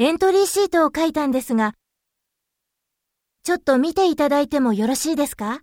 エントリーシートを書いたんですが、ちょっと見ていただいてもよろしいですか？